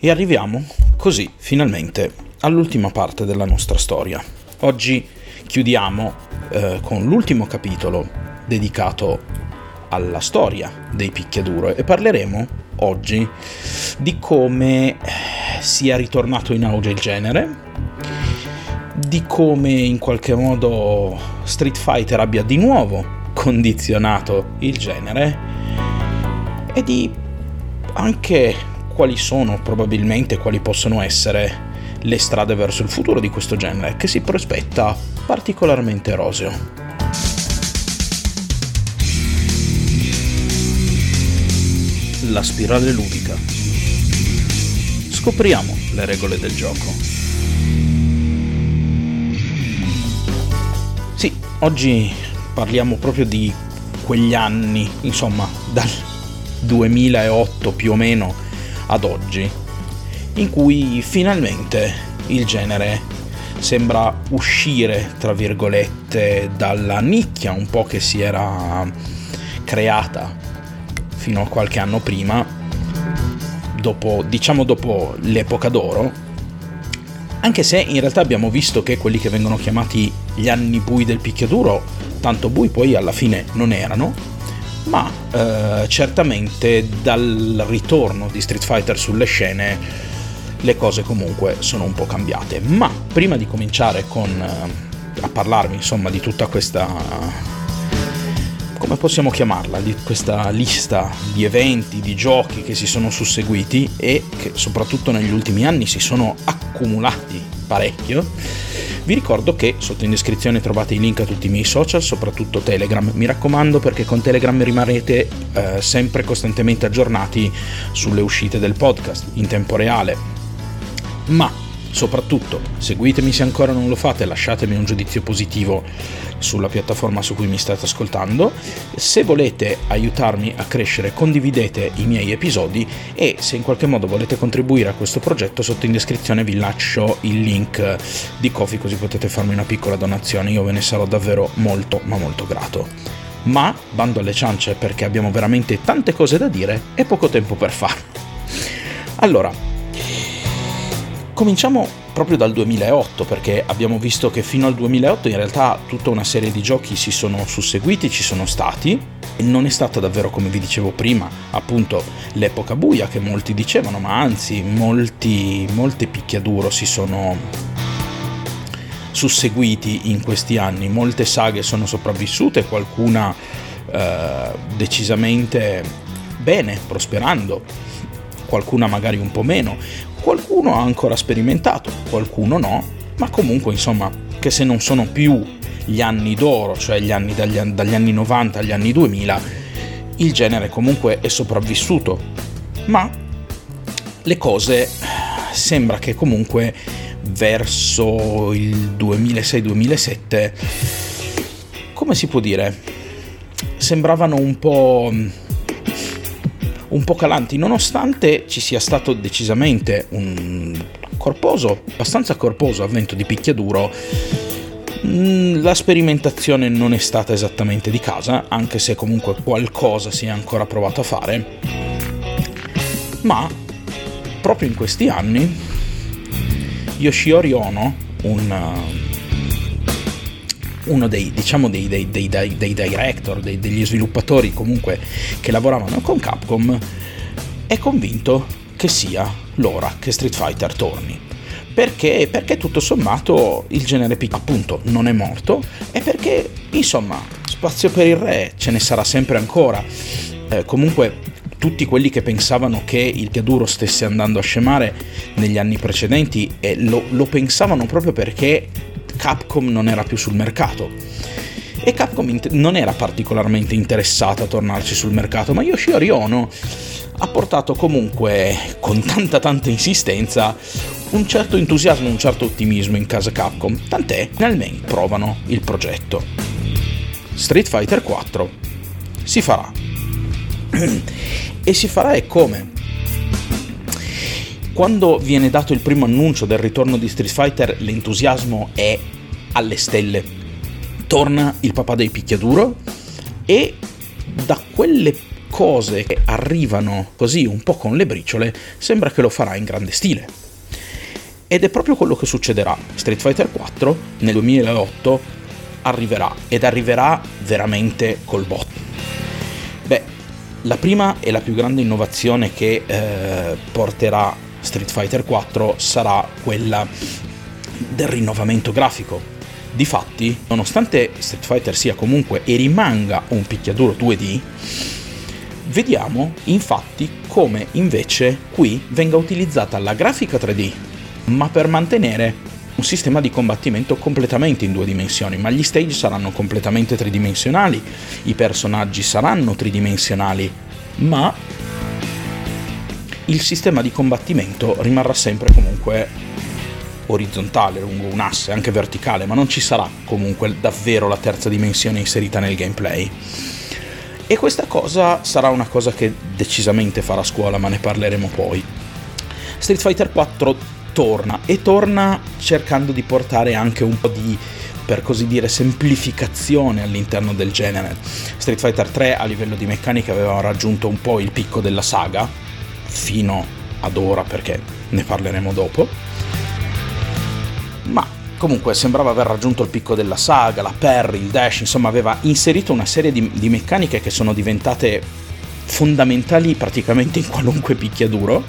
E arriviamo così finalmente all'ultima parte della nostra storia. Oggi chiudiamo eh, con l'ultimo capitolo dedicato alla storia dei picchiaduro e parleremo oggi di come sia ritornato in auge il genere, di come in qualche modo Street Fighter abbia di nuovo condizionato il genere e di anche quali sono probabilmente, quali possono essere le strade verso il futuro di questo genere, che si prospetta particolarmente roseo. La spirale ludica. Scopriamo le regole del gioco. Sì, oggi parliamo proprio di quegli anni, insomma, dal 2008 più o meno ad oggi, in cui finalmente il genere sembra uscire, tra virgolette, dalla nicchia un po' che si era creata fino a qualche anno prima, dopo, diciamo dopo l'epoca d'oro, anche se in realtà abbiamo visto che quelli che vengono chiamati gli anni bui del picchiaduro, tanto bui poi alla fine non erano, ma eh, certamente dal ritorno di Street Fighter sulle scene le cose comunque sono un po' cambiate. Ma prima di cominciare con, eh, a parlarvi insomma di tutta questa come possiamo chiamarla, di questa lista di eventi, di giochi che si sono susseguiti e che soprattutto negli ultimi anni si sono accumulati parecchio vi ricordo che sotto in descrizione trovate i link a tutti i miei social, soprattutto Telegram. Mi raccomando perché con Telegram rimarrete eh, sempre costantemente aggiornati sulle uscite del podcast in tempo reale. Ma soprattutto seguitemi se ancora non lo fate, lasciatemi un giudizio positivo sulla piattaforma su cui mi state ascoltando. Se volete aiutarmi a crescere, condividete i miei episodi e se in qualche modo volete contribuire a questo progetto, sotto in descrizione vi lascio il link di Kofi così potete farmi una piccola donazione. Io ve ne sarò davvero molto ma molto grato. Ma bando alle ciance perché abbiamo veramente tante cose da dire e poco tempo per farlo. Allora, cominciamo proprio dal 2008 perché abbiamo visto che fino al 2008 in realtà tutta una serie di giochi si sono susseguiti, ci sono stati e non è stata davvero come vi dicevo prima appunto l'epoca buia che molti dicevano ma anzi molti, molte picchiaduro si sono susseguiti in questi anni, molte saghe sono sopravvissute, qualcuna eh, decisamente bene, prosperando, qualcuna magari un po' meno, Qualcuno ha ancora sperimentato, qualcuno no, ma comunque insomma che se non sono più gli anni d'oro, cioè gli anni dagli, dagli anni 90 agli anni 2000, il genere comunque è sopravvissuto. Ma le cose sembra che comunque verso il 2006-2007, come si può dire, sembravano un po' un po' calanti, nonostante ci sia stato decisamente un corposo, abbastanza corposo avvento di picchiaduro. Mm, la sperimentazione non è stata esattamente di casa, anche se comunque qualcosa si è ancora provato a fare. Ma proprio in questi anni Yoshiori Ono, un uno dei, diciamo, dei, dei, dei, dei director, degli sviluppatori comunque che lavoravano con Capcom, è convinto che sia l'ora che Street Fighter torni. Perché? Perché tutto sommato il genere P appunto non è morto e perché insomma spazio per il re ce ne sarà sempre ancora. Eh, comunque tutti quelli che pensavano che il Piaduro stesse andando a scemare negli anni precedenti e lo, lo pensavano proprio perché Capcom non era più sul mercato. E Capcom non era particolarmente interessata a tornarci sul mercato, ma Yoshiori Ono ha portato comunque, con tanta tanta insistenza, un certo entusiasmo, un certo ottimismo in casa Capcom, tant'è finalmente provano il progetto. Street Fighter 4 si farà. e si farà e come? Quando viene dato il primo annuncio del ritorno di Street Fighter, l'entusiasmo è alle stelle. Torna il papà dei picchiaduro e da quelle cose che arrivano così un po' con le briciole, sembra che lo farà in grande stile. Ed è proprio quello che succederà. Street Fighter 4 nel 2008 arriverà ed arriverà veramente col bot. Beh, la prima e la più grande innovazione che eh, porterà Street Fighter 4 sarà quella del rinnovamento grafico. Difatti, nonostante Street Fighter sia comunque e rimanga un picchiaduro 2D, vediamo infatti come invece qui venga utilizzata la grafica 3D, ma per mantenere un sistema di combattimento completamente in due dimensioni, ma gli stage saranno completamente tridimensionali, i personaggi saranno tridimensionali, ma il sistema di combattimento rimarrà sempre comunque orizzontale, lungo un asse, anche verticale, ma non ci sarà comunque davvero la terza dimensione inserita nel gameplay. E questa cosa sarà una cosa che decisamente farà scuola, ma ne parleremo poi. Street Fighter 4 torna e torna cercando di portare anche un po' di per così dire semplificazione all'interno del genere. Street Fighter 3 a livello di meccanica aveva raggiunto un po' il picco della saga fino ad ora perché ne parleremo dopo. Ma comunque sembrava aver raggiunto il picco della saga, la parry, il dash, insomma aveva inserito una serie di, di meccaniche che sono diventate fondamentali praticamente in qualunque picchiaduro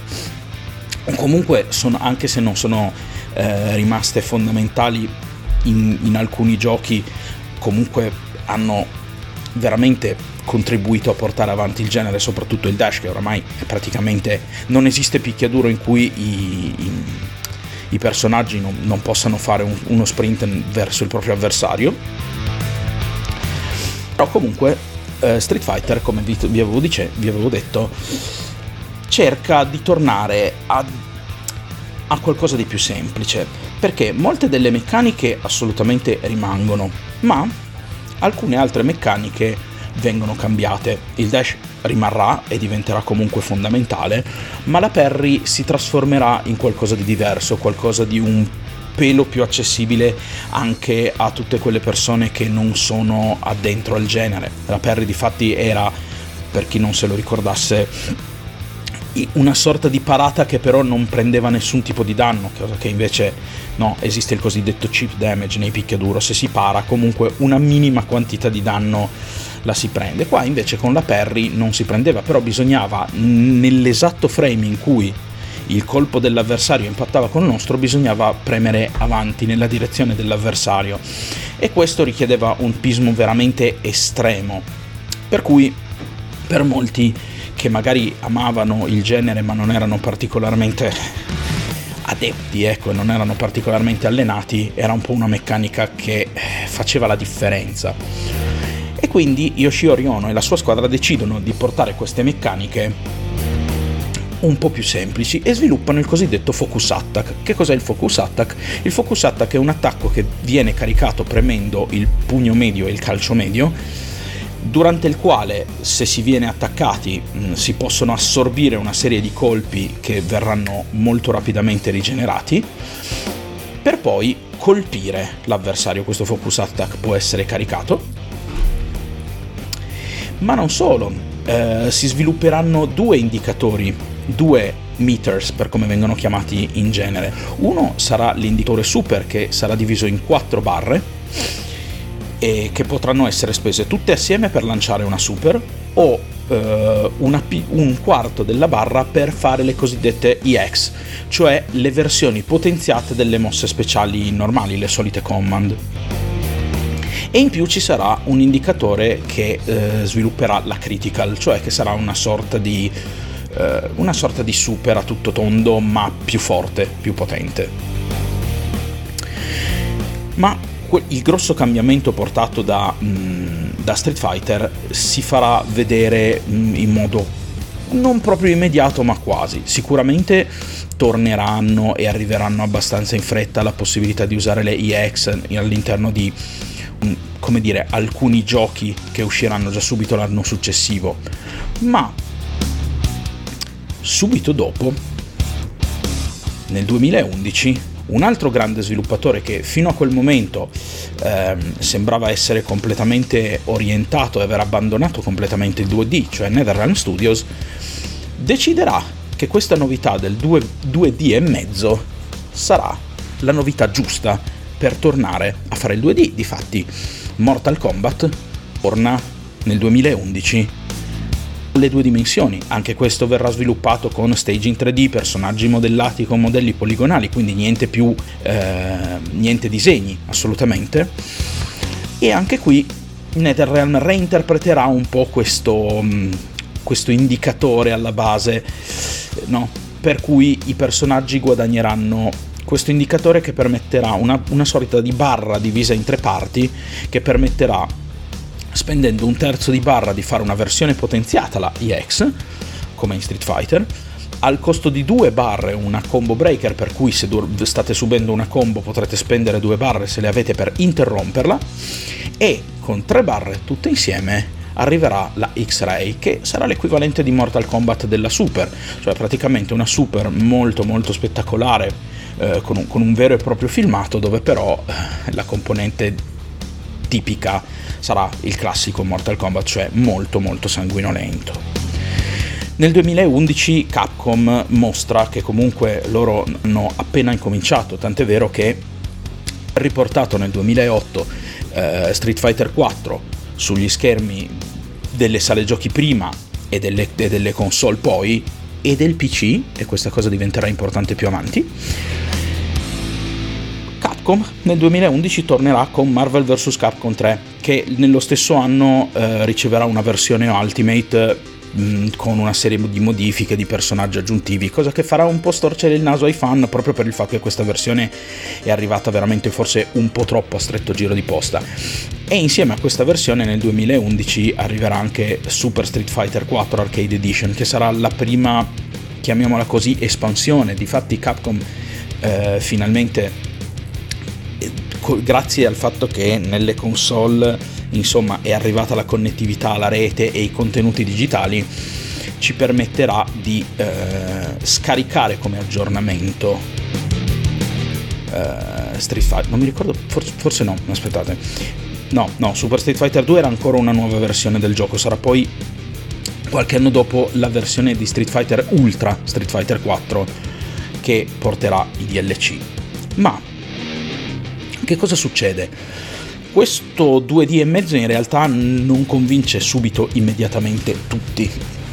comunque sono, anche se non sono eh, rimaste fondamentali in, in alcuni giochi, comunque hanno veramente contribuito a portare avanti il genere, soprattutto il dash, che oramai praticamente non esiste picchiaduro in cui i, i, i personaggi non, non, possano fare un, uno sprint verso il proprio avversario. Però comunque eh, Street Fighter, come vi, vi, avevo dice, vi avevo detto, cerca di tornare a, a qualcosa di più semplice, perché molte delle meccaniche assolutamente rimangono, ma alcune altre meccaniche vengono cambiate. Il dash rimarrà e diventerà comunque fondamentale, ma la parry si trasformerà in qualcosa di diverso, qualcosa di un pelo più accessibile anche a tutte quelle persone che non sono addentro al genere. La parry di fatti era, per chi non se lo ricordasse, una sorta di parata che però non prendeva nessun tipo di danno, cosa che invece no, esiste il cosiddetto chip damage nei picchiaduro, se si para comunque una minima quantità di danno la si prende. Qua invece con la parry non si prendeva, però bisognava nell'esatto frame in cui il colpo dell'avversario impattava con il nostro, bisognava premere avanti nella direzione dell'avversario e questo richiedeva un pismo veramente estremo. Per cui per molti che magari amavano il genere ma non erano particolarmente adepti, ecco, non erano particolarmente allenati, era un po' una meccanica che eh, faceva la differenza. E quindi Yoshio Riono e la sua squadra decidono di portare queste meccaniche un po' più semplici e sviluppano il cosiddetto focus attack. Che cos'è il focus attack? Il focus attack è un attacco che viene caricato premendo il pugno medio e il calcio medio durante il quale se si viene attaccati mm, si possono assorbire una serie di colpi che verranno molto rapidamente rigenerati per poi colpire l'avversario. Questo focus attack può essere caricato. Ma non solo, eh, si svilupperanno due indicatori, due meters per come vengono chiamati in genere. Uno sarà l'indicatore super che sarà diviso in quattro barre e che potranno essere spese tutte assieme per lanciare una super o eh, una, un quarto della barra per fare le cosiddette EX, cioè le versioni potenziate delle mosse speciali normali, le solite command. E in più ci sarà un indicatore che eh, svilupperà la critical, cioè che sarà una sorta di eh, una sorta di super a tutto tondo, ma più forte, più potente. Ma il grosso cambiamento portato da, mm, da Street Fighter si farà vedere mm, in modo non proprio immediato ma quasi. Sicuramente torneranno e arriveranno abbastanza in fretta la possibilità di usare le EX all'interno di come dire alcuni giochi che usciranno già subito l'anno successivo. Ma subito dopo nel 2011 Un altro grande sviluppatore che fino a quel momento ehm, sembrava essere completamente orientato e aver abbandonato completamente il 2D, cioè NetherRealm Studios, deciderà che questa novità del 2, 2D e mezzo sarà la novità giusta per tornare a fare il 2D. Difatti, Mortal Kombat torna nel 2011 le due dimensioni. Anche questo verrà sviluppato con stage in 3D, personaggi modellati con modelli poligonali, quindi niente più eh, niente disegni, assolutamente. E anche qui NetherRealm reinterpreterà un po' questo, mm, questo indicatore alla base, no? per cui i personaggi guadagneranno questo indicatore che permetterà una, una sorta di barra divisa in tre parti che permetterà spendendo un terzo di barra di fare una versione potenziata, la EX, come in Street Fighter, al costo di due barre una combo breaker, per cui se state subendo una combo potrete spendere due barre se le avete per interromperla, e con tre barre tutte insieme arriverà la X-Ray, che sarà l'equivalente di Mortal Kombat della Super, cioè praticamente una Super molto molto spettacolare, eh, con, un, con un vero e proprio filmato, dove però eh, la componente tipica sarà il classico Mortal Kombat, cioè molto molto sanguinolento. Nel 2011 Capcom mostra che comunque loro hanno appena incominciato, tant'è vero che riportato nel 2008 eh, Street Fighter 4 sugli schermi delle sale giochi prima e delle, e delle console poi e del PC, e questa cosa diventerà importante più avanti, Capcom nel 2011 tornerà con Marvel vs. Capcom 3, che nello stesso anno eh, riceverà una versione Ultimate mm, con una serie di modifiche di personaggi aggiuntivi, cosa che farà un po' storcere il naso ai fan proprio per il fatto che questa versione è arrivata veramente forse un po' troppo a stretto giro di posta. E insieme a questa versione nel 2011 arriverà anche Super Street Fighter 4 Arcade Edition, che sarà la prima, chiamiamola così, espansione. Difatti Capcom eh, finalmente grazie al fatto che nelle console insomma è arrivata la connettività alla rete e i contenuti digitali ci permetterà di eh, scaricare come aggiornamento eh, Street Fighter non mi ricordo forse, forse no aspettate. No no Super Street Fighter 2 era ancora una nuova versione del gioco sarà poi qualche anno dopo la versione di Street Fighter Ultra Street Fighter 4 che porterà i DLC ma che cosa succede? Questo 2D e mezzo in realtà non convince subito immediatamente tutti.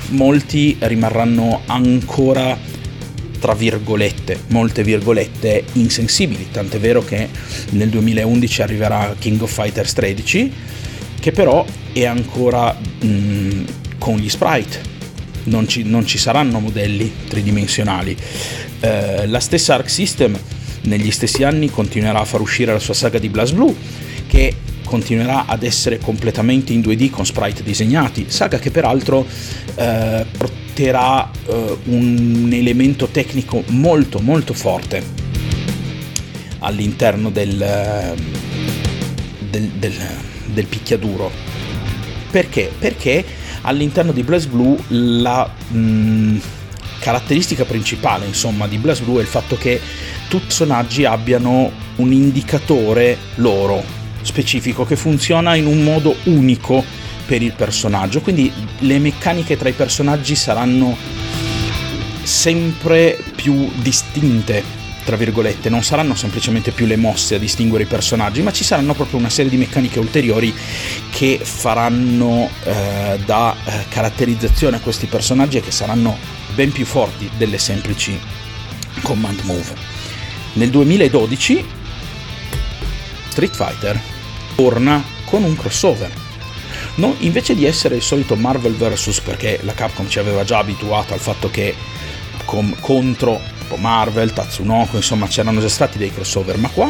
Molti rimarranno ancora tra virgolette, molte virgolette, insensibili, tant'è vero che nel 2011 arriverà King of Fighters 13, che però è ancora mh, con gli sprite, non ci, non ci, saranno modelli tridimensionali. Eh, la stessa Arc System negli stessi anni continuerà a far uscire la sua saga di Blast Blue, che continuerà ad essere completamente in 2D con sprite disegnati, saga che peraltro eh, porterà eh, un elemento tecnico molto molto forte all'interno del, del, del, del picchiaduro. Perché? Perché all'interno di Blast Blue la mh, mm, caratteristica principale insomma di Blast Blue è il fatto che tutti i personaggi abbiano un indicatore loro specifico che funziona in un modo unico per il personaggio. Quindi le meccaniche tra i personaggi saranno sempre più distinte, tra virgolette, non saranno semplicemente più le mosse a distinguere i personaggi, ma ci saranno proprio una serie di meccaniche ulteriori che faranno eh, da eh, caratterizzazione a questi personaggi e che saranno ben più forti delle semplici command move. Nel 2012 Street Fighter torna con un crossover. No, invece di essere il solito Marvel vs. perché la Capcom ci aveva già abituato al fatto che com- contro Marvel, Tatsunoko, insomma c'erano già stati dei crossover, ma qua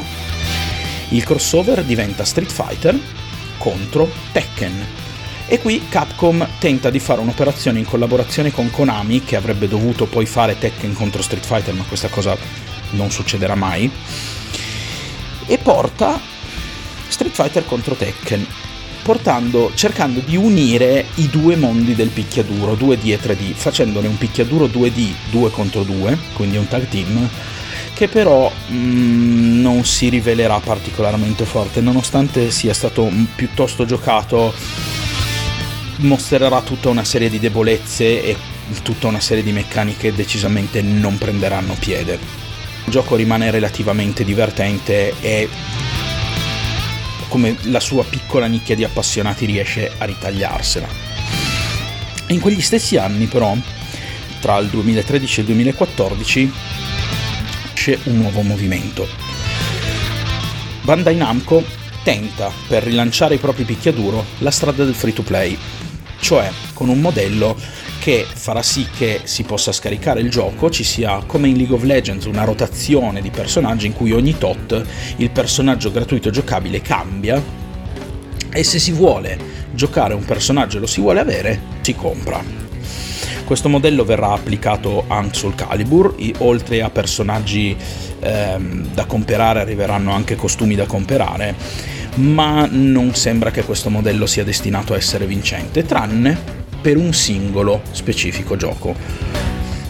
il crossover diventa Street Fighter contro Tekken. E qui Capcom tenta di fare un'operazione in collaborazione con Konami, che avrebbe dovuto poi fare Tekken contro Street Fighter, ma questa cosa non succederà mai, e porta Street Fighter contro Tekken, portando, cercando di unire i due mondi del picchiaduro, 2D e 3D, facendone un picchiaduro 2D 2 contro 2, quindi un tag team, che però mh, mm, non si rivelerà particolarmente forte, nonostante sia stato piuttosto giocato, mostrerà tutta una serie di debolezze e tutta una serie di meccaniche decisamente non prenderanno piede. Il gioco rimane relativamente divertente e come la sua piccola nicchia di appassionati riesce a ritagliarsela. In quegli stessi anni però, tra il 2013 e il 2014, c'è un nuovo movimento. Bandai Namco tenta, per rilanciare i propri picchiaduro, la strada del free to play, cioè con un modello che farà sì che si possa scaricare il gioco, ci sia come in League of Legends una rotazione di personaggi in cui ogni tot il personaggio gratuito giocabile cambia e se si vuole giocare un personaggio e lo si vuole avere, si compra. Questo modello verrà applicato anche sul Calibur, oltre a personaggi ehm, da comprare arriveranno anche costumi da comprare, ma non sembra che questo modello sia destinato a essere vincente, tranne per un singolo specifico gioco.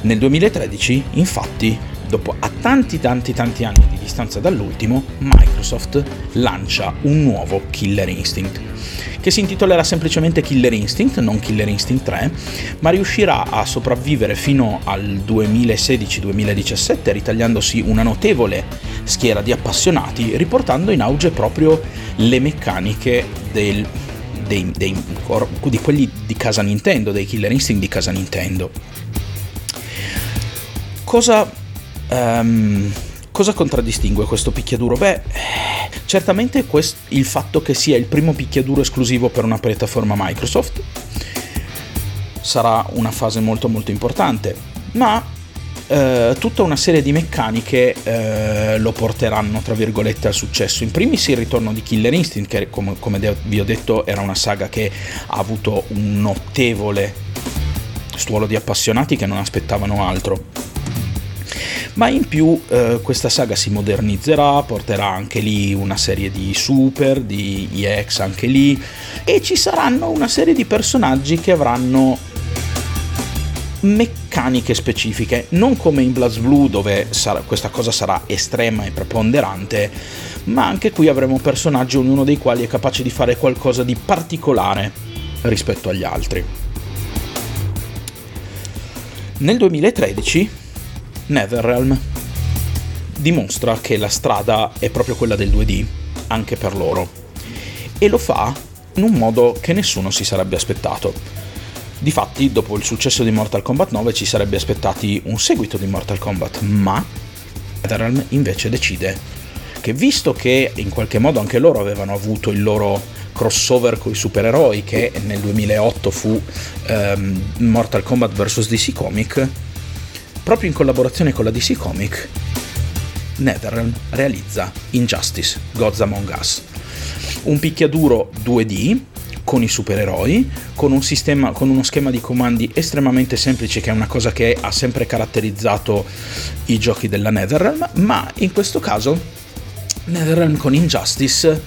Nel 2013, infatti, dopo a tanti tanti tanti anni di distanza dall'ultimo, Microsoft lancia un nuovo Killer Instinct, che si intitolerà semplicemente Killer Instinct, non Killer Instinct 3, ma riuscirà a sopravvivere fino al 2016-2017 ritagliandosi una notevole schiera di appassionati, riportando in auge proprio le meccaniche del dei, dei, di quelli di casa Nintendo, dei Killer Instinct di casa Nintendo. Cosa, um, cosa contraddistingue questo picchiaduro? Beh, certamente quest- il fatto che sia il primo picchiaduro esclusivo per una piattaforma Microsoft sarà una fase molto molto importante, ma eh, tutta una serie di meccaniche eh, lo porteranno tra virgolette al successo. In primis il ritorno di Killer Instinct, che come, come vi ho detto era una saga che ha avuto un notevole stuolo di appassionati che non aspettavano altro. Ma in più eh, questa saga si modernizzerà, porterà anche lì una serie di super, di EX anche lì, e ci saranno una serie di personaggi che avranno meccaniche specifiche, non come in Bloods Blue dove sarà, questa cosa sarà estrema e preponderante, ma anche qui avremo personaggi ognuno dei quali è capace di fare qualcosa di particolare rispetto agli altri. Nel 2013 Netherrealm dimostra che la strada è proprio quella del 2D, anche per loro, e lo fa in un modo che nessuno si sarebbe aspettato Difatti, dopo il successo di Mortal Kombat 9 ci sarebbe aspettati un seguito di Mortal Kombat, ma NetherRealm invece decide che visto che in qualche modo anche loro avevano avuto il loro crossover con i supereroi che nel 2008 fu um, Mortal Kombat vs DC Comic, proprio in collaborazione con la DC Comic, NetherRealm realizza Injustice Gods Among Us, un picchiaduro 2D con i supereroi, con, un sistema, con uno schema di comandi estremamente semplice che è una cosa che ha sempre caratterizzato i giochi della Netherrealm, ma in questo caso Netherrealm con Injustice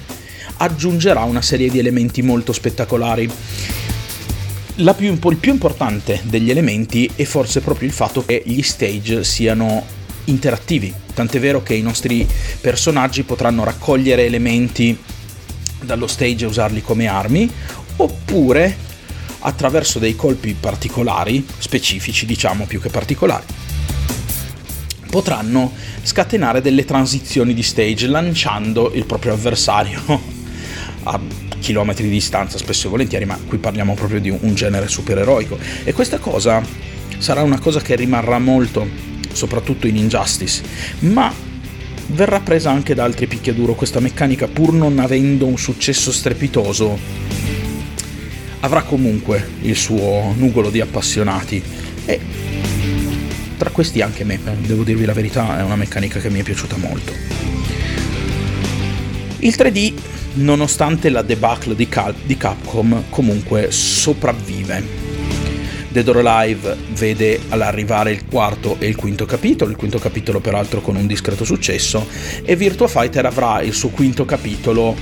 aggiungerà una serie di elementi molto spettacolari. Più, il più importante degli elementi è forse proprio il fatto che gli stage siano interattivi, tant'è vero che i nostri personaggi potranno raccogliere elementi dallo stage e usarli come armi, oppure attraverso dei colpi particolari, specifici diciamo più che particolari, potranno scatenare delle transizioni di stage lanciando il proprio avversario a chilometri di distanza spesso e volentieri, ma qui parliamo proprio di un genere supereroico. E questa cosa sarà una cosa che rimarrà molto soprattutto in Injustice, ma verrà presa anche da altri picchiaduro questa meccanica pur non avendo un successo strepitoso. Avrà comunque il suo nugolo di appassionati e tra questi anche me, devo dirvi la verità, è una meccanica che mi è piaciuta molto. Il 3D, nonostante la debacle di, Cal- di Capcom, comunque sopravvive Dead or Alive vede all'arrivare il quarto e il quinto capitolo, il quinto capitolo peraltro con un discreto successo, e Virtua Fighter avrà il suo quinto capitolo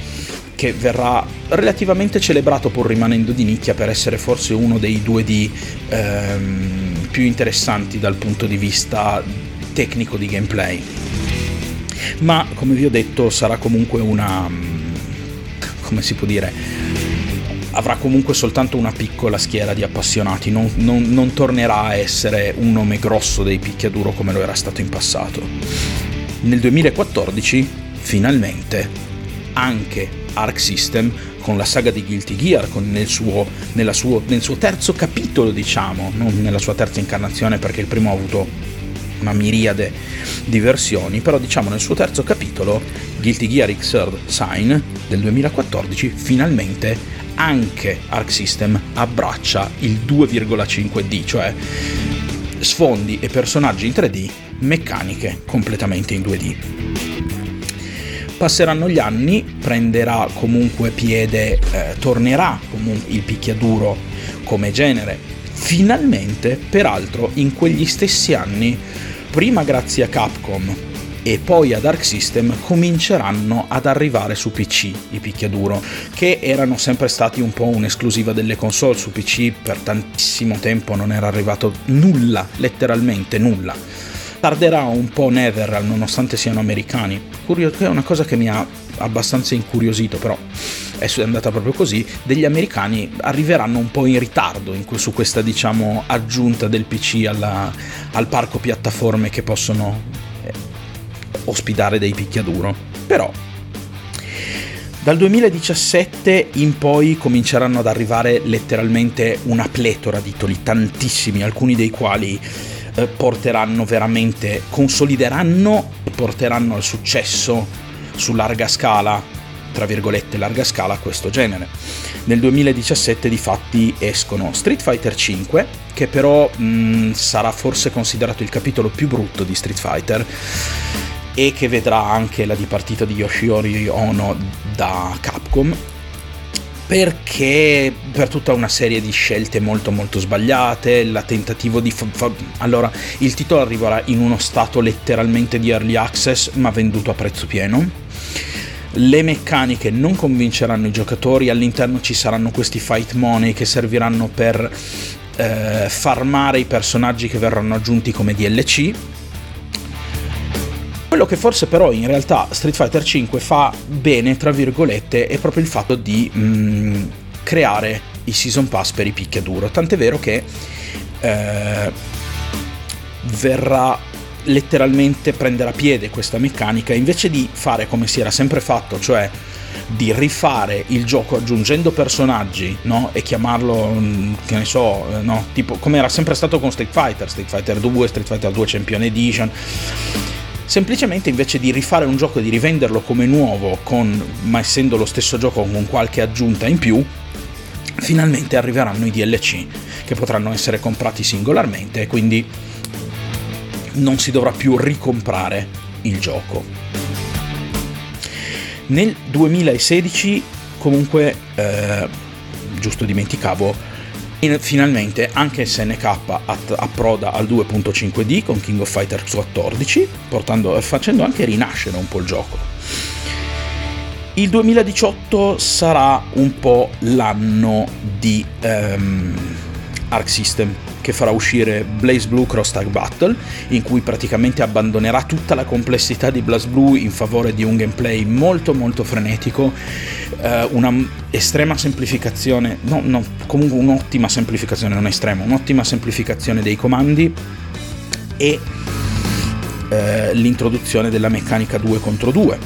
che verrà relativamente celebrato pur rimanendo di nicchia per essere forse uno dei 2D ehm, più interessanti dal punto di vista tecnico di gameplay. ma come vi ho detto sarà comunque una... Come si può dire? Avrà comunque soltanto una piccola schiera di appassionati, non, non, non, tornerà a essere un nome grosso dei picchiaduro come lo era stato in passato. Nel 2014, finalmente, anche Arc System con la saga di Guilty Gear, nel suo, suo, nel suo terzo capitolo, diciamo, non nella sua terza incarnazione perché il primo ha avuto una miriade di versioni, però diciamo nel suo terzo capitolo, Guilty Gear Xrd Sign del 2014, finalmente anche Arc System abbraccia il 2,5D, cioè sfondi e personaggi in 3D, meccaniche completamente in 2D. Passeranno gli anni, prenderà comunque piede, eh, tornerà comunque il picchiaduro come genere. Finalmente, peraltro, in quegli stessi anni, prima grazie a Capcom e poi a Dark System cominceranno ad arrivare su PC i picchiaduro, che erano sempre stati un po' un'esclusiva delle console. Su PC per tantissimo tempo non era arrivato nulla, letteralmente nulla. Tarderà un po' Netherreal nonostante siano americani, che è una cosa che mi ha abbastanza incuriosito, però è andata proprio così, degli americani arriveranno un po' in ritardo in, su questa diciamo aggiunta del PC alla, al parco piattaforme che possono ospitare dei picchiaduro. Però dal 2017 in poi cominceranno ad arrivare letteralmente una pletora di titoli, tantissimi, alcuni dei quali eh, porteranno veramente, consolideranno porteranno al successo su larga scala, tra virgolette larga scala, questo genere. Nel 2017 di fatti escono Street Fighter V, che però mh, mm, sarà forse considerato il capitolo più brutto di Street Fighter, e che vedrà anche la dipartita di Yoshiori Ono da Capcom perché per tutta una serie di scelte molto molto sbagliate, la tentativo di... Fa- fa- allora, il titolo arriverà in uno stato letteralmente di early access, ma venduto a prezzo pieno. Le meccaniche non convinceranno i giocatori, all'interno ci saranno questi fight money che serviranno per eh, farmare i personaggi che verranno aggiunti come DLC quello che forse però in realtà Street Fighter V fa bene, tra virgolette, è proprio il fatto di mh, mm, creare i season pass per i picchiaduro. Tant'è vero che eh, verrà letteralmente prenderà piede questa meccanica invece di fare come si era sempre fatto, cioè di rifare il gioco aggiungendo personaggi no? e chiamarlo, mm, che ne so, eh, no? tipo come era sempre stato con Street Fighter, Street Fighter 2, Street Fighter 2 Champion Edition semplicemente invece di rifare un gioco e di rivenderlo come nuovo, con, ma essendo lo stesso gioco con qualche aggiunta in più, finalmente arriveranno i DLC che potranno essere comprati singolarmente e quindi non si dovrà più ricomprare il gioco. Nel 2016 comunque, eh, giusto dimenticavo, finalmente anche SNK approda al 2.5D con King of Fighters 14, portando, facendo anche rinascere un po' il gioco. Il 2018 sarà un po' l'anno di um, Arc System che farà uscire Blaze Blue Cross Tag Battle, in cui praticamente abbandonerà tutta la complessità di Blaze Blue in favore di un gameplay molto molto frenetico, eh, una estrema semplificazione, no, no, comunque un'ottima semplificazione, non estrema, un'ottima semplificazione dei comandi e eh, l'introduzione della meccanica 2 contro 2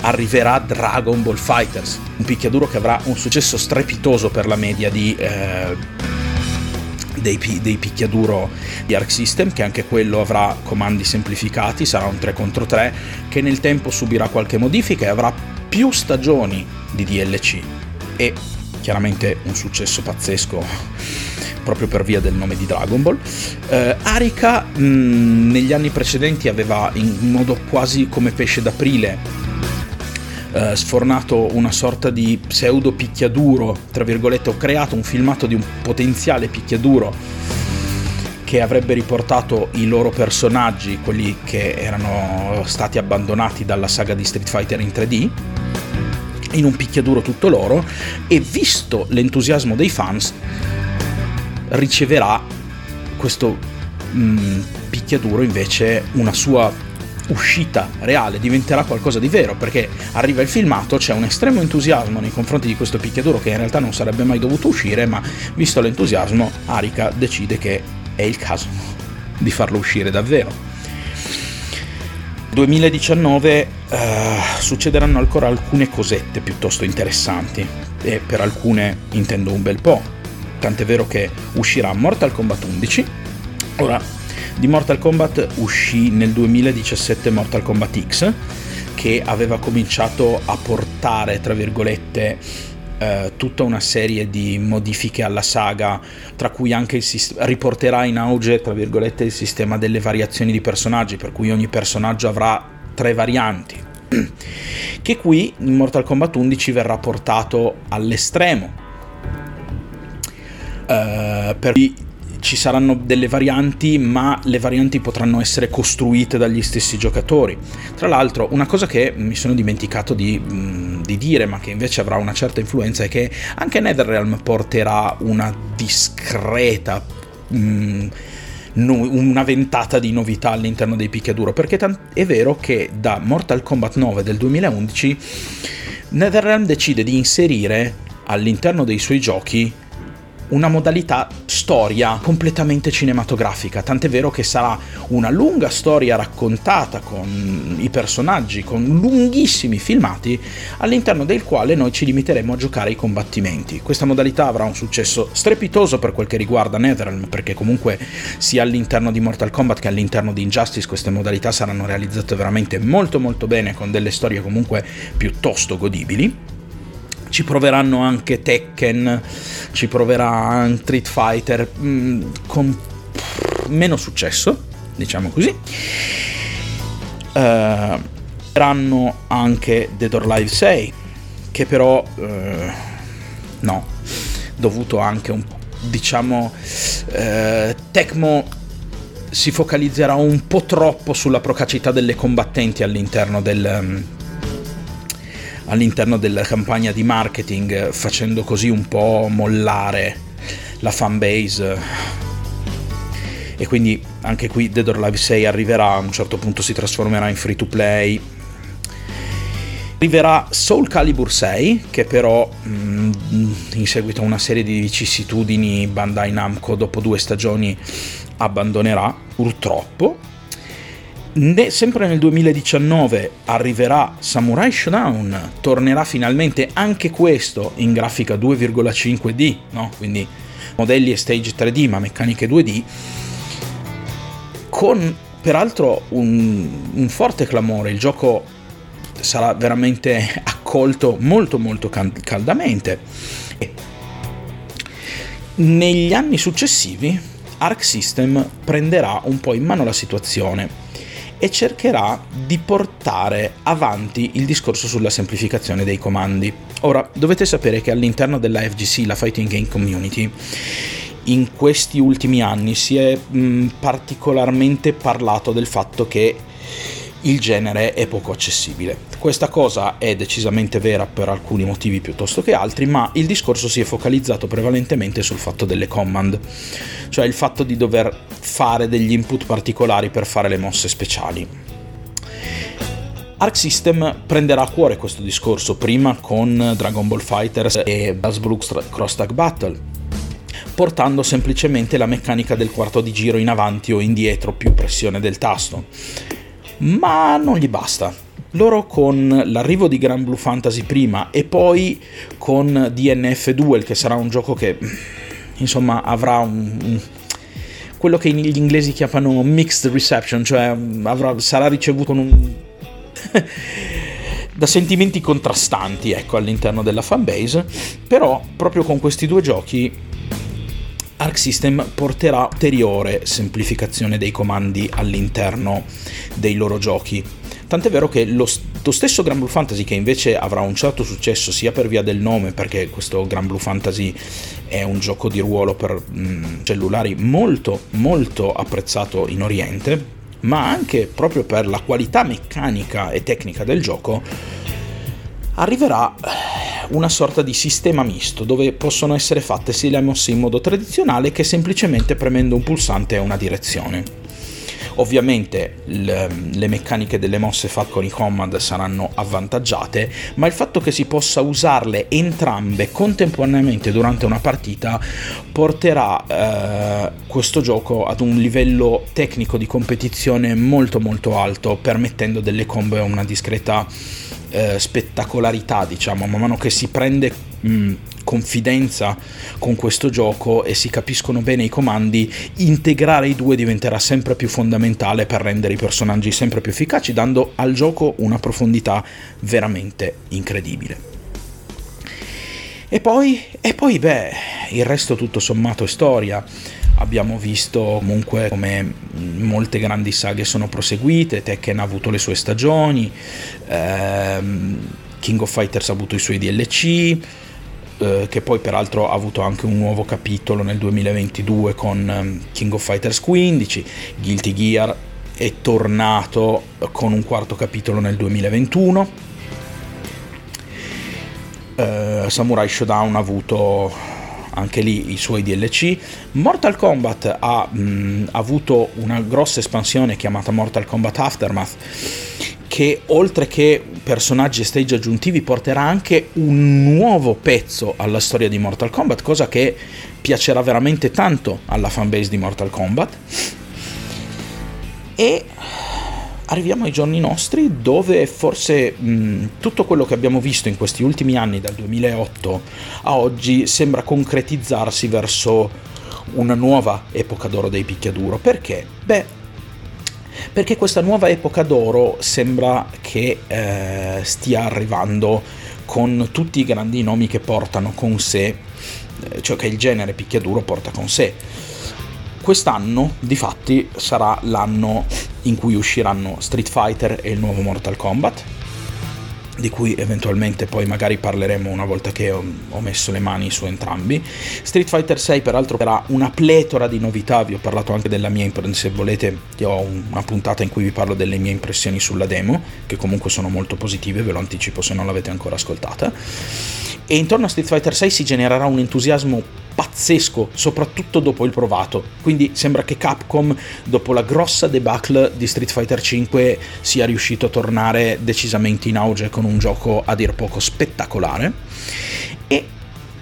arriverà Dragon Ball Fighters, un picchiaduro che avrà un successo strepitoso per la media di eh, dei, dei picchiaduro di Arc System, che anche quello avrà comandi semplificati, sarà un 3 contro 3, che nel tempo subirà qualche modifica e avrà più stagioni di DLC e chiaramente un successo pazzesco proprio per via del nome di Dragon Ball. Eh, Arika mh, negli anni precedenti aveva in modo quasi come pesce d'aprile eh, sfornato una sorta di pseudo picchiaduro, tra virgolette, ho creato un filmato di un potenziale picchiaduro che avrebbe riportato i loro personaggi, quelli che erano stati abbandonati dalla saga di Street Fighter in 3D, in un picchiaduro tutto loro e visto l'entusiasmo dei fans riceverà questo mh, mm, picchiaduro invece una sua uscita reale, diventerà qualcosa di vero, perché arriva il filmato, c'è un estremo entusiasmo nei confronti di questo picchiaduro che in realtà non sarebbe mai dovuto uscire, ma visto l'entusiasmo, Arika decide che è il caso di farlo uscire davvero. 2019 eh, succederanno ancora alcune cosette piuttosto interessanti e per alcune intendo un bel po'. Tant'è vero che uscirà Mortal Kombat 11. Ora, di Mortal Kombat uscì nel 2017 Mortal Kombat X, che aveva cominciato a portare, tra virgolette, eh, tutta una serie di modifiche alla saga, tra cui anche il sist- riporterà in auge, tra virgolette, il sistema delle variazioni di personaggi, per cui ogni personaggio avrà tre varianti. Che qui in Mortal Kombat 11 verrà portato all'estremo. Uh, per cui ci saranno delle varianti, ma le varianti potranno essere costruite dagli stessi giocatori. Tra l'altro, una cosa che mi sono dimenticato di, mm, di dire, ma che invece avrà una certa influenza, è che anche NetherRealm porterà una discreta. Mm, una ventata di novità all'interno dei picchiaduro perché è vero che da Mortal Kombat 9 del 2011 NetherRealm decide di inserire all'interno dei suoi giochi una modalità storia completamente cinematografica, tant'è vero che sarà una lunga storia raccontata con i personaggi, con lunghissimi filmati, all'interno del quale noi ci limiteremo a giocare i combattimenti. Questa modalità avrà un successo strepitoso per quel che riguarda Netherrealm, perché comunque sia all'interno di Mortal Kombat che all'interno di Injustice queste modalità saranno realizzate veramente molto molto bene, con delle storie comunque piuttosto godibili ci proveranno anche Tekken, ci proverà Street Fighter mm, con meno successo, diciamo così. Uh, anche Dead or Live 6, che però uh, no, dovuto anche un diciamo uh, Tecmo si focalizzerà un po' troppo sulla procacità delle combattenti all'interno del, um, all'interno della campagna di marketing, facendo così un po' mollare la fanbase. E quindi anche qui Dead or Alive 6 arriverà, a un certo punto si trasformerà in free to play. Arriverà Soul Calibur 6, che però mm, in seguito a una serie di vicissitudini Bandai Namco dopo due stagioni abbandonerà, purtroppo, ne, sempre nel 2019 arriverà Samurai Showdown, tornerà finalmente anche questo in grafica 2,5D, no? quindi modelli e stage 3D ma meccaniche 2D, con peraltro un, un forte clamore, il gioco sarà veramente accolto molto molto caldamente. Negli anni successivi Arc System prenderà un po' in mano la situazione e cercherà di portare avanti il discorso sulla semplificazione dei comandi. Ora, dovete sapere che all'interno della FGC, la Fighting Game Community, in questi ultimi anni si è mh, particolarmente parlato del fatto che il genere è poco accessibile. Questa cosa è decisamente vera per alcuni motivi piuttosto che altri, ma il discorso si è focalizzato prevalentemente sul fatto delle command, cioè il fatto di dover fare degli input particolari per fare le mosse speciali. Arc System prenderà a cuore questo discorso prima con Dragon Ball Fighters e Blazblue Cross Tag Battle, portando semplicemente la meccanica del quarto di giro in avanti o indietro più pressione del tasto ma non gli basta. Loro con l'arrivo di Grand Blue Fantasy prima e poi con DNF Duel, che sarà un gioco che insomma avrà un, un quello che gli inglesi chiamano mixed reception, cioè avrà, sarà ricevuto un da sentimenti contrastanti ecco, all'interno della fanbase, però proprio con questi due giochi Arc System porterà ulteriore semplificazione dei comandi all'interno dei loro giochi. Tant'è vero che lo, lo stesso Gran Blue Fantasy, che invece avrà un certo successo sia per via del nome, perché questo Gran Blue Fantasy è un gioco di ruolo per mh, mm, cellulari molto molto apprezzato in Oriente, ma anche proprio per la qualità meccanica e tecnica del gioco, arriverà una sorta di sistema misto dove possono essere fatte sia le mosse in modo tradizionale che semplicemente premendo un pulsante a una direzione. Ovviamente le, meccaniche delle mosse fatte con i command saranno avvantaggiate, ma il fatto che si possa usarle entrambe contemporaneamente durante una partita porterà eh, questo gioco ad un livello tecnico di competizione molto molto alto, permettendo delle combo e una discreta eh, spettacolarità, diciamo, man mano che si prende mh, confidenza con questo gioco e si capiscono bene i comandi, integrare i due diventerà sempre più fondamentale per rendere i personaggi sempre più efficaci, dando al gioco una profondità veramente incredibile. E poi, e poi beh, il resto tutto sommato è storia abbiamo visto comunque come molte grandi saghe sono proseguite, Tekken ha avuto le sue stagioni, ehm, King of Fighters ha avuto i suoi DLC, eh, che poi peraltro ha avuto anche un nuovo capitolo nel 2022 con ehm, King of Fighters 15, Guilty Gear è tornato con un quarto capitolo nel 2021. Uh, Samurai Showdown ha avuto anche lì i suoi DLC. Mortal Kombat ha mh, avuto una grossa espansione chiamata Mortal Kombat Aftermath che oltre che personaggi e stage aggiuntivi porterà anche un nuovo pezzo alla storia di Mortal Kombat, cosa che piacerà veramente tanto alla fanbase di Mortal Kombat. E arriviamo ai giorni nostri dove forse mh, tutto quello che abbiamo visto in questi ultimi anni, dal 2008 a oggi, sembra concretizzarsi verso una nuova epoca d'oro dei picchiaduro. Perché? Beh, perché questa nuova epoca d'oro sembra che eh, stia arrivando con tutti i grandi nomi che portano con sé, cioè che il genere picchiaduro porta con sé. Quest'anno, di fatti, sarà l'anno in cui usciranno Street Fighter e il nuovo Mortal Kombat, di cui eventualmente poi magari parleremo una volta che ho, messo le mani su entrambi. Street Fighter 6 peraltro avrà una pletora di novità, vi ho parlato anche della mia impressione, se volete io ho una puntata in cui vi parlo delle mie impressioni sulla demo, che comunque sono molto positive, ve lo anticipo se non l'avete ancora ascoltata. E intorno a Street Fighter 6 si genererà un entusiasmo pazzesco, soprattutto dopo il provato. Quindi sembra che Capcom, dopo la grossa debacle di Street Fighter 5, sia riuscito a tornare decisamente in auge con un gioco a dir poco spettacolare. E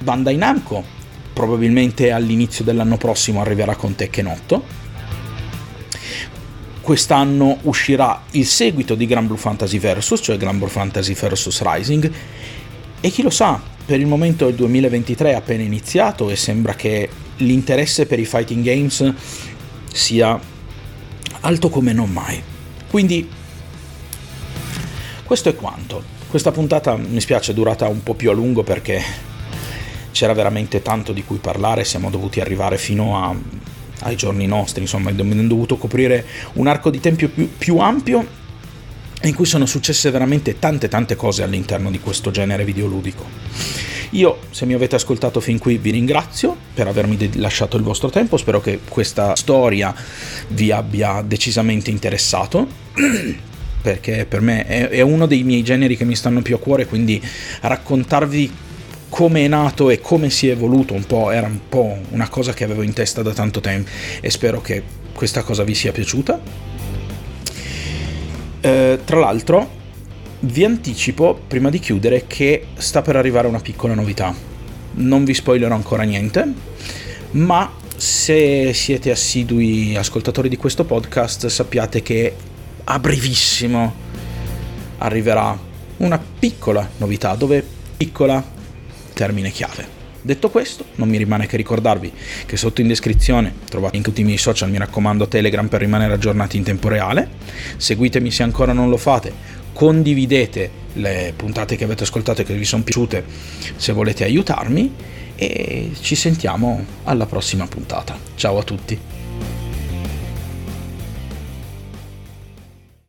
Bandai Namco, probabilmente all'inizio dell'anno prossimo, arriverà con Tekken 8. Quest'anno uscirà il seguito di Gran Blue Fantasy Versus, cioè Gran Blue Fantasy Versus Rising. E chi lo sa, per il momento il 2023 è appena iniziato e sembra che l'interesse per i fighting games sia alto come non mai. Quindi questo è quanto. Questa puntata mi spiace è durata un po' più a lungo perché c'era veramente tanto di cui parlare, siamo dovuti arrivare fino a, ai giorni nostri, insomma abbiamo dovuto coprire un arco di tempo più, più ampio in cui sono successe veramente tante tante cose all'interno di questo genere videoludico. Io, se mi avete ascoltato fin qui, vi ringrazio per avermi lasciato il vostro tempo, spero che questa storia vi abbia decisamente interessato. perché per me è, è uno dei miei generi che mi stanno più a cuore, quindi raccontarvi come è nato e come si è evoluto un po' era un po' una cosa che avevo in testa da tanto tempo e spero che questa cosa vi sia piaciuta eh, tra l'altro, vi anticipo prima di chiudere che sta per arrivare una piccola novità. Non vi spoilerò ancora niente, ma se siete assidui ascoltatori di questo podcast sappiate che a brevissimo arriverà una piccola novità, dove piccola termine chiave. Detto questo, non mi rimane che ricordarvi che sotto in descrizione trovate in tutti i miei social, mi raccomando, Telegram per rimanere aggiornati in tempo reale. Seguitemi se ancora non lo fate, condividete le puntate che avete ascoltato e che vi sono piaciute se volete aiutarmi e ci sentiamo alla prossima puntata. Ciao a tutti!